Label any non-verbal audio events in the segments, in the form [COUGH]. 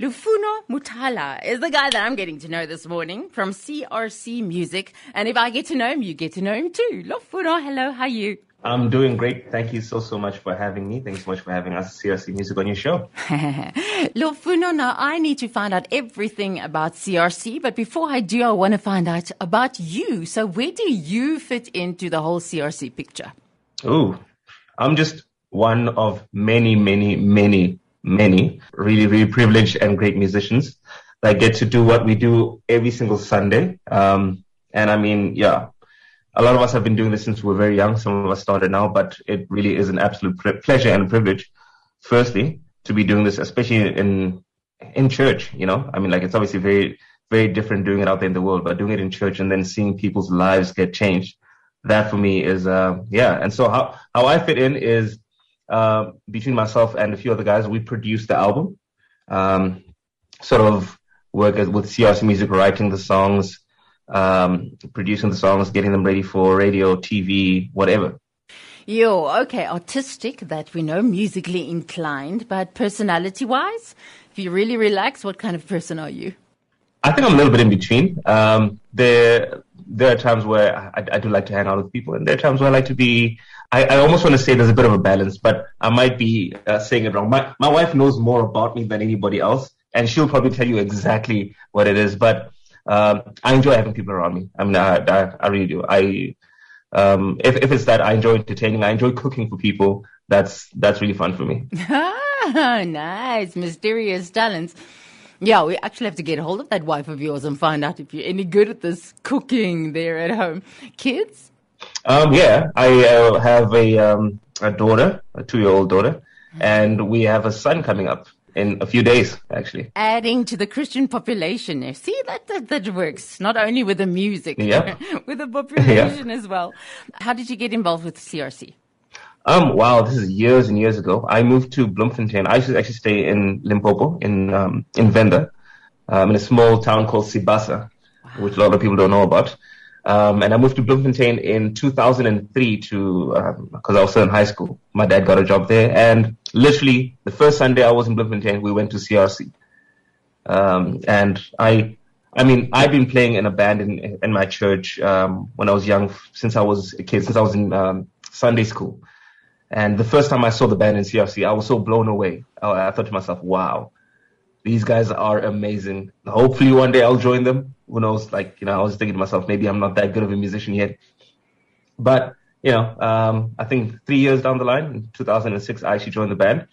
Lufuno Muthala is the guy that I'm getting to know this morning from CRC Music. And if I get to know him, you get to know him too. Lufuno, hello, how are you? I'm doing great. Thank you so, so much for having me. Thanks so much for having us, CRC Music, on your show. [LAUGHS] Lufuno, now I need to find out everything about CRC, but before I do, I want to find out about you. So where do you fit into the whole CRC picture? Oh, I'm just one of many, many, many many really, really privileged and great musicians that get to do what we do every single Sunday. Um, and I mean, yeah, a lot of us have been doing this since we were very young. Some of us started now, but it really is an absolute pleasure and privilege, firstly, to be doing this, especially in, in church, you know, I mean, like it's obviously very, very different doing it out there in the world, but doing it in church and then seeing people's lives get changed. That for me is, uh, yeah. And so how, how I fit in is, uh, between myself and a few other guys, we produced the album. Um, sort of work with CRC Music, writing the songs, um, producing the songs, getting them ready for radio, TV, whatever. Yo, okay, artistic that we know, musically inclined, but personality wise, if you really relax, what kind of person are you? I think I'm a little bit in between. Um, there, there are times where I, I, do like to hang out with people, and there are times where I like to be I, I, almost want to say there's a bit of a balance, but I might be uh, saying it wrong. My, my wife knows more about me than anybody else, and she'll probably tell you exactly what it is. But um, I enjoy having people around me. I mean, I, I, I really do. I um, if if it's that I enjoy entertaining, I enjoy cooking for people. That's that's really fun for me. [LAUGHS] nice, mysterious talents. Yeah, we actually have to get hold of that wife of yours and find out if you're any good at this cooking there at home. Kids? Um, yeah, I uh, have a um, a daughter, a two year old daughter, and we have a son coming up in a few days, actually. Adding to the Christian population there. See, that, that, that works. Not only with the music, yeah. [LAUGHS] with the population yeah. as well. How did you get involved with CRC? Um, wow, this is years and years ago. I moved to Bloemfontein. I used to actually stay in Limpopo, in, um, in Venda, um, in a small town called Sibasa, wow. which a lot of people don't know about. Um, and I moved to Bloemfontein in 2003 to, because um, I was still in high school. My dad got a job there. And literally the first Sunday I was in Bloemfontein, we went to CRC. Um, and I, I mean, I've been playing in a band in, in my church, um, when I was young, since I was a kid, since I was in, um, Sunday school. And the first time I saw the band in CRC, I was so blown away. I, I thought to myself, wow, these guys are amazing. Hopefully one day I'll join them. Who knows? Like, you know, I was thinking to myself, maybe I'm not that good of a musician yet. But, you know, um, I think three years down the line, in 2006, I actually joined the band.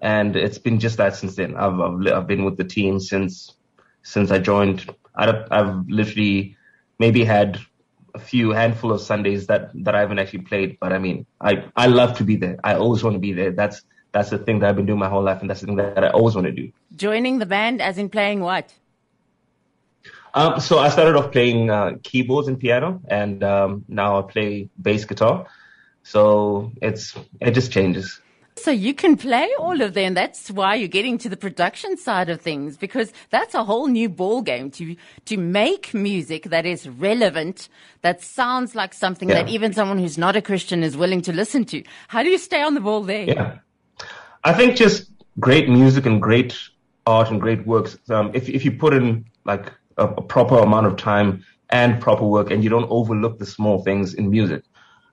And it's been just that since then. I've, I've, I've been with the team since, since I joined. I've, I've literally maybe had a few handful of Sundays that, that I haven't actually played. But I mean, I, I love to be there. I always want to be there. That's, that's the thing that I've been doing my whole life, and that's the thing that I always want to do. Joining the band, as in playing what? Um, so I started off playing uh, keyboards and piano, and um, now I play bass guitar. So it's it just changes. So you can play all of them. That's why you're getting to the production side of things because that's a whole new ball game to to make music that is relevant, that sounds like something yeah. that even someone who's not a Christian is willing to listen to. How do you stay on the ball there? Yeah. I think just great music and great art and great works. Um, if if you put in like a, a, proper amount of time and proper work, and you don't overlook the small things in music,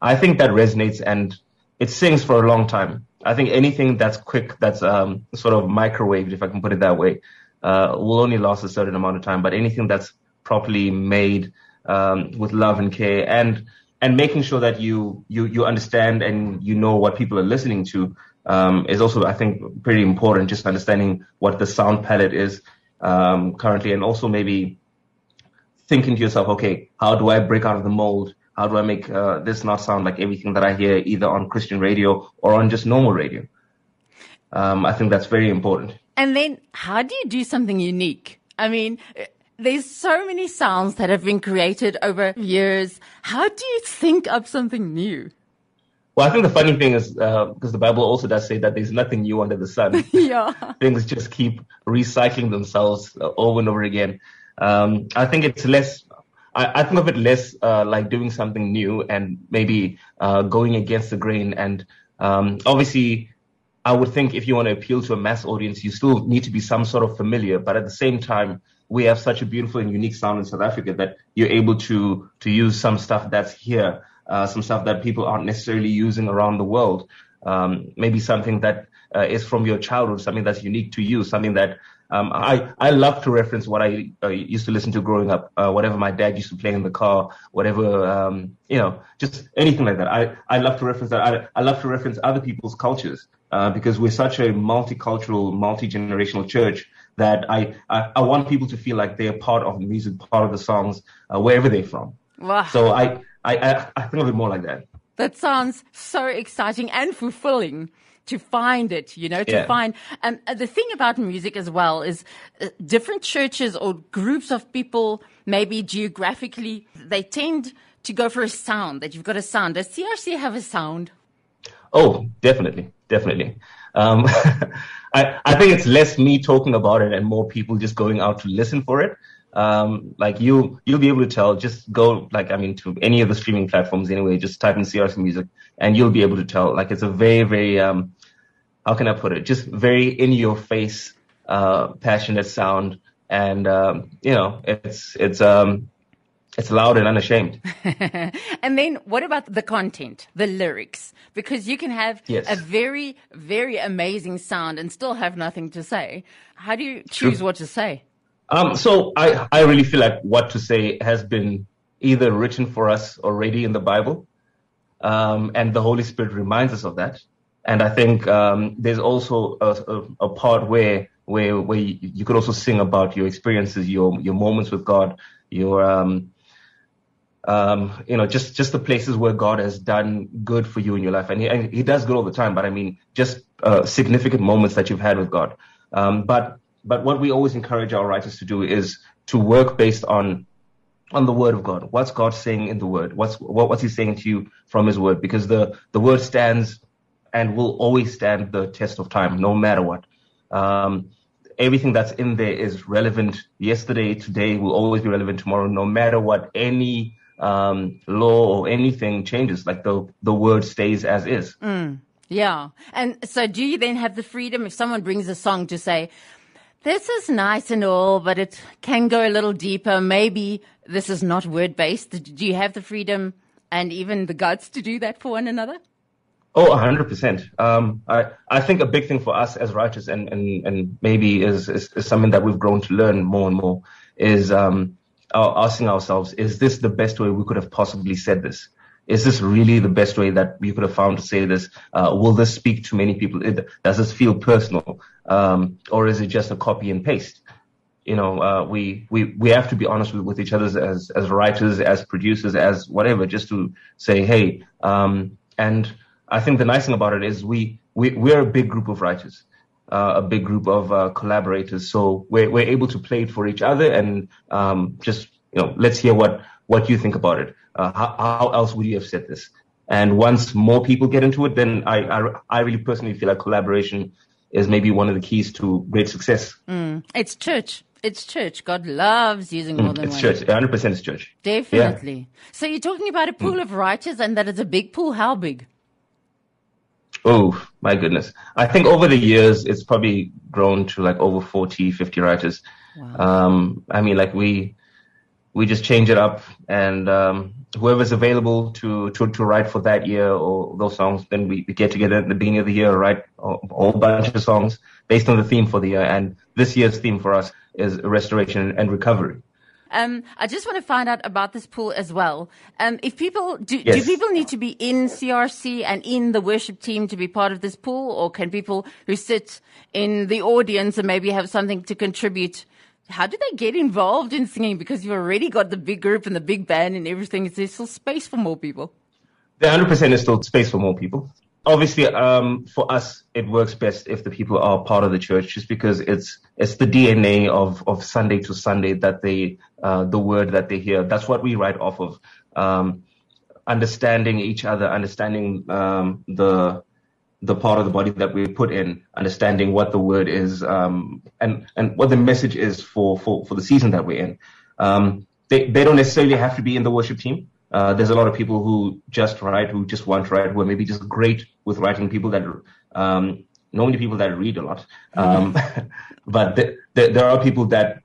I think that resonates and it sings for a long time. I think anything that's quick, that's um, sort of microwaved, if I can put it that way, uh, will only last a certain amount of time. But anything that's properly made um, with love and care and and making sure that you you you understand and you know what people are listening to um, is also, I think, pretty important. Just understanding what the sound palette is um, currently, and also maybe thinking to yourself, okay, how do I break out of the mold? How do I make uh, this not sound like everything that I hear either on Christian radio or on just normal radio? Um, I think that's very important. And then, how do you do something unique? I mean, there's so many sounds that have been created over years. How do you think up something new? Well, I think the funny thing is because uh, the Bible also does say that there's nothing new under the sun. [LAUGHS] yeah, things just keep recycling themselves uh, over and over again. Um, I think it's less. I, I think of it less uh, like doing something new and maybe uh, going against the grain. And um, obviously, I would think if you want to appeal to a mass audience, you still need to be some sort of familiar. But at the same time, we have such a beautiful and unique sound in South Africa that you're able to to use some stuff that's here, uh, some stuff that people aren't necessarily using around the world. Um, maybe something that uh, is from your childhood, something that's unique to you, something that um, I I love to reference what I uh, used to listen to growing up, uh, whatever my dad used to play in the car, whatever um, you know, just anything like that. I I love to reference that. I I love to reference other people's cultures uh, because we're such a multicultural, multi generational church that I, I, I want people to feel like they're part of the music, part of the songs, uh, wherever they're from. Wow. So I, I I think of it more like that. That sounds so exciting and fulfilling to find it, you know, to yeah. find. And um, the thing about music as well is uh, different churches or groups of people, maybe geographically, they tend to go for a sound that you've got a sound. Does CRC have a sound? Oh, definitely. Definitely. Um, [LAUGHS] I, I think it's less me talking about it and more people just going out to listen for it. Um, like you, you'll be able to tell, just go, like, I mean, to any of the streaming platforms anyway, just type in CRC music and you'll be able to tell, like, it's a very, very, um, how can I put it? Just very in your face, uh, passionate sound. And, um, you know, it's, it's, um, it's loud and unashamed. [LAUGHS] and then what about the content, the lyrics? Because you can have yes. a very, very amazing sound and still have nothing to say. How do you choose True. what to say? Um, so I, I really feel like what to say has been either written for us already in the Bible, um, and the Holy Spirit reminds us of that. And I think um, there's also a, a, a, part where where where you, could also sing about your experiences, your your moments with God, your um, um, you know, just just the places where God has done good for you in your life, and He, and he does good all the time. But I mean, just uh, significant moments that you've had with God. Um, but but what we always encourage our writers to do is to work based on on the word of God. What's God saying in the word? What's what, what's He saying to you from His word? Because the the word stands and will always stand the test of time, no matter what. Um, everything that's in there is relevant yesterday, today, will always be relevant tomorrow, no matter what any um, law or anything changes. Like the the word stays as is. Mm, yeah. And so, do you then have the freedom if someone brings a song to say? This is nice and all, but it can go a little deeper. Maybe this is not word based. Do you have the freedom and even the guts to do that for one another? Oh, 100%. Um, I, I think a big thing for us as writers and, and, and maybe is, is, is something that we've grown to learn more and more is, um, asking ourselves, is this the best way we could have possibly said this? Is this really the best way that we could have found to say this? Uh, will this speak to many people? Does this feel personal? Um, or is it just a copy and paste? You know, uh, we, we, we have to be honest with, with each other as, as writers, as producers, as whatever, just to say, hey, um, and, I think the nice thing about it is we, we we're a big group of writers, uh, a big group of uh, collaborators. So we're we're able to play it for each other and um, just you know let's hear what what do you think about it. Uh, how, how else would you have said this? And once more people get into it, then I I, I really personally feel like collaboration is maybe one of the keys to great success. Mm. It's church. It's church. God loves using more mm, than it's one. It's church. 100% is church. Definitely. Yeah. So you're talking about a pool mm. of writers and that it's a big pool. How big? Oh, my goodness. I think over the years, it's probably grown to like over 40, 50 writers. Wow. Um, I mean, like we, we just change it up and, um, whoever's available to, to, to write for that year or those songs, then we, we get together at the beginning of the year, write a whole bunch of songs based on the theme for the year. And this year's theme for us is restoration and recovery. Um, I just want to find out about this pool as well. Um, if people do, yes. do people need to be in CRC and in the worship team to be part of this pool, or can people who sit in the audience and maybe have something to contribute? How do they get involved in singing? Because you've already got the big group and the big band and everything. Is there still space for more people? There 100% is still space for more people obviously um, for us it works best if the people are part of the church just because it's it's the dna of of sunday to sunday that they uh, the word that they hear that's what we write off of um, understanding each other understanding um, the the part of the body that we put in understanding what the word is um, and and what the message is for for for the season that we're in um, they they don't necessarily have to be in the worship team uh, there's a lot of people who just write, who just want to write, who are maybe just great with writing. People that um, know many people that read a lot, um, [LAUGHS] but the, the, there are people that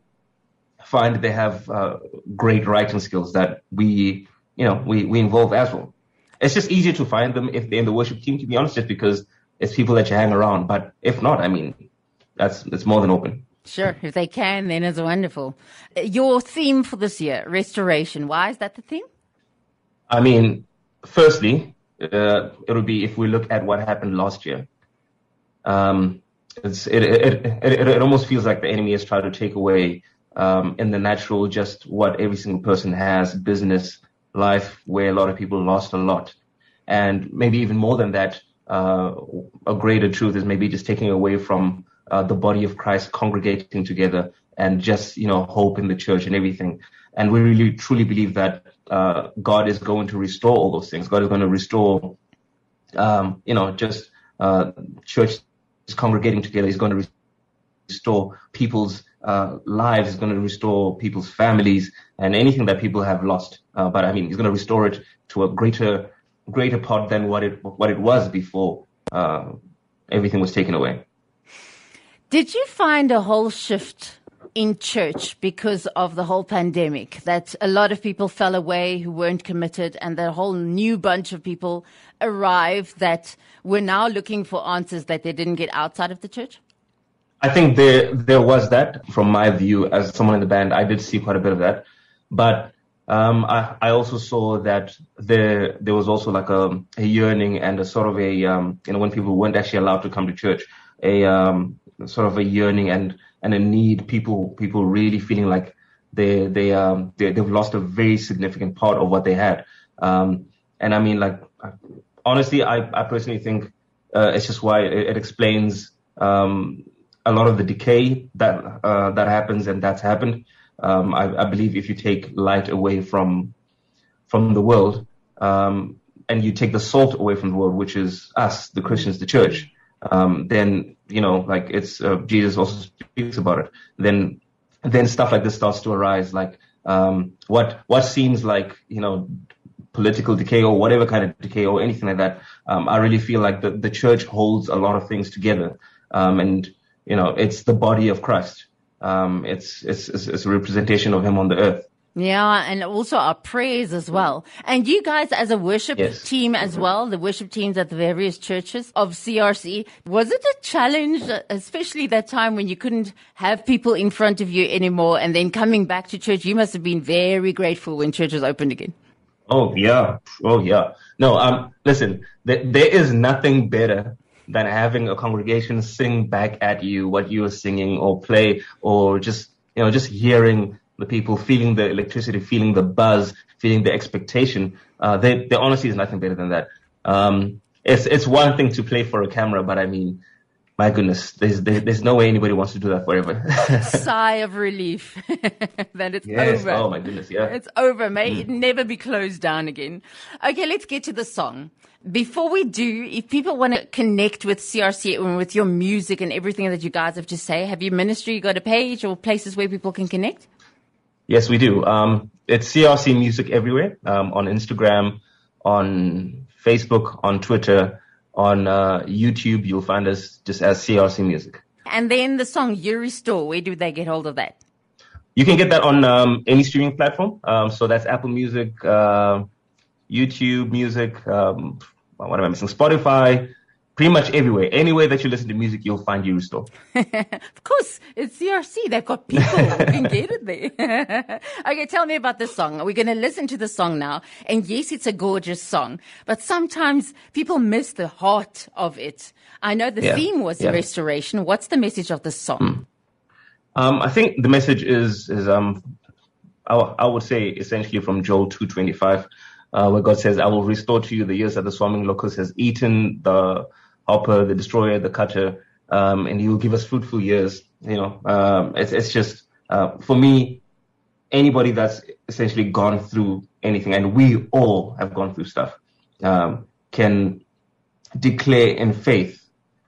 find they have uh, great writing skills that we, you know, we, we involve as well. It's just easier to find them if they're in the worship team, to be honest, just because it's people that you hang around. But if not, I mean, that's it's more than open. Sure, if they can, then it's wonderful. Your theme for this year, restoration. Why is that the theme? I mean, firstly, uh, it would be if we look at what happened last year. Um, it, it, it, it, almost feels like the enemy has tried to take away um, in the natural just what every single person has, business, life, where a lot of people lost a lot. And maybe even more than that, uh, a greater truth is maybe just taking away from uh, the body of Christ congregating together and just, you know, hope in the church and everything. And we really truly believe that uh, God is going to restore all those things. God is going to restore, um, you know, just uh, church congregating together. He's going to restore people's uh, lives. He's going to restore people's families and anything that people have lost. Uh, but I mean, he's going to restore it to a greater, greater part than what it what it was before uh, everything was taken away. Did you find a whole shift in church because of the whole pandemic that a lot of people fell away who weren't committed and that a whole new bunch of people arrived that were now looking for answers that they didn't get outside of the church? I think there there was that from my view as someone in the band. I did see quite a bit of that, but um, I, I also saw that there there was also like a, a yearning and a sort of a um, you know when people weren't actually allowed to come to church, a um, sort of a yearning and and a need. People people really feeling like they they um they, they've lost a very significant part of what they had. Um, and I mean like honestly, I I personally think uh, it's just why it, it explains um a lot of the decay that uh, that happens and that's happened. Um, I, I believe if you take light away from from the world, um, and you take the salt away from the world, which is us, the Christians, the church, um, then you know, like it's uh, Jesus also speaks about it. Then then stuff like this starts to arise, like um, what what seems like you know political decay or whatever kind of decay or anything like that. Um, I really feel like the the church holds a lot of things together, um, and you know, it's the body of Christ. Um, it's, it's it's it's a representation of Him on the earth. Yeah, and also our prayers as well. And you guys as a worship yes. team as well, the worship teams at the various churches of CRC, was it a challenge, especially that time when you couldn't have people in front of you anymore and then coming back to church? You must have been very grateful when churches opened again. Oh yeah. Oh yeah. No, um, listen, th- there is nothing better than having a congregation sing back at you what you are singing or play or just, you know, just hearing the people feeling the electricity, feeling the buzz, feeling the expectation. Uh, they, they honestly is nothing better than that. Um, it's, it's one thing to play for a camera, but I mean, my goodness, there's, there's no way anybody wants to do that forever. [LAUGHS] Sigh of relief [LAUGHS] that it's yes. over. Oh my goodness, yeah. It's over. May mm. it never be closed down again. Okay, let's get to the song. Before we do, if people want to connect with CRC and with your music and everything that you guys have to say, have you ministry got a page or places where people can connect? Yes, we do. Um, it's CRC Music everywhere um, on Instagram, on Facebook, on Twitter, on uh, YouTube. You'll find us just as CRC Music. And then the song You Restore, where do they get hold of that? You can get that on um, any streaming platform. Um, so that's Apple Music, uh, YouTube Music. Um, what am I missing? Spotify, pretty much everywhere. Anywhere that you listen to music, you'll find You Restore. [LAUGHS] of course, it's CRC. They've got people [LAUGHS] engaged there. [LAUGHS] okay, tell me about this song. We're going to listen to the song now. And yes, it's a gorgeous song, but sometimes people miss the heart of it. I know the yeah. theme was yeah. restoration. What's the message of the song? Mm. Um, I think the message is, is, um, I, I would say essentially from Joel 225, uh, where God says, I will restore to you the years that the swarming locust has eaten, the Hopper, the Destroyer, the Cutter, um, and He will give us fruitful years. You know, um, it's it's just uh, for me, anybody that's essentially gone through anything, and we all have gone through stuff, um, can declare in faith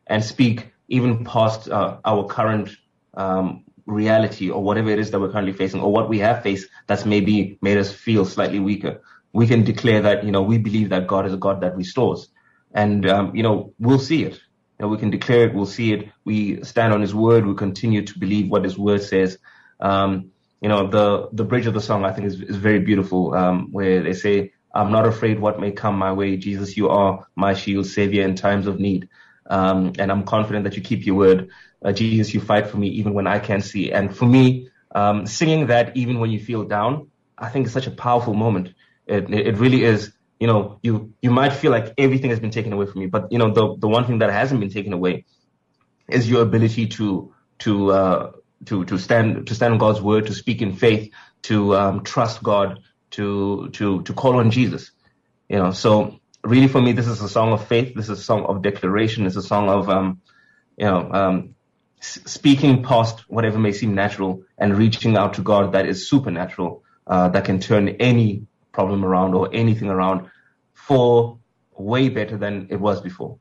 and speak even past uh, our current um, reality or whatever it is that we're currently facing or what we have faced that's maybe made us feel slightly weaker. We can declare that, you know, we believe that God is a God that restores and um, you know we'll see it You know, we can declare it, we'll see it. We stand on His word. We continue to believe what His word says. Um, you know, the the bridge of the song I think is is very beautiful, um, where they say, "I'm not afraid what may come my way. Jesus, you are my shield, savior in times of need." Um, and I'm confident that you keep your word. Uh, Jesus, you fight for me even when I can't see. And for me, um, singing that even when you feel down, I think is such a powerful moment. It, it really is. You know, you you might feel like everything has been taken away from you, but you know the the one thing that hasn't been taken away is your ability to to uh, to to stand to stand on God's word, to speak in faith, to um, trust God, to to to call on Jesus. You know, so really for me, this is a song of faith. This is a song of declaration. It's a song of um, you know um, speaking past whatever may seem natural and reaching out to God that is supernatural, uh, that can turn any problem around or anything around for way better than it was before.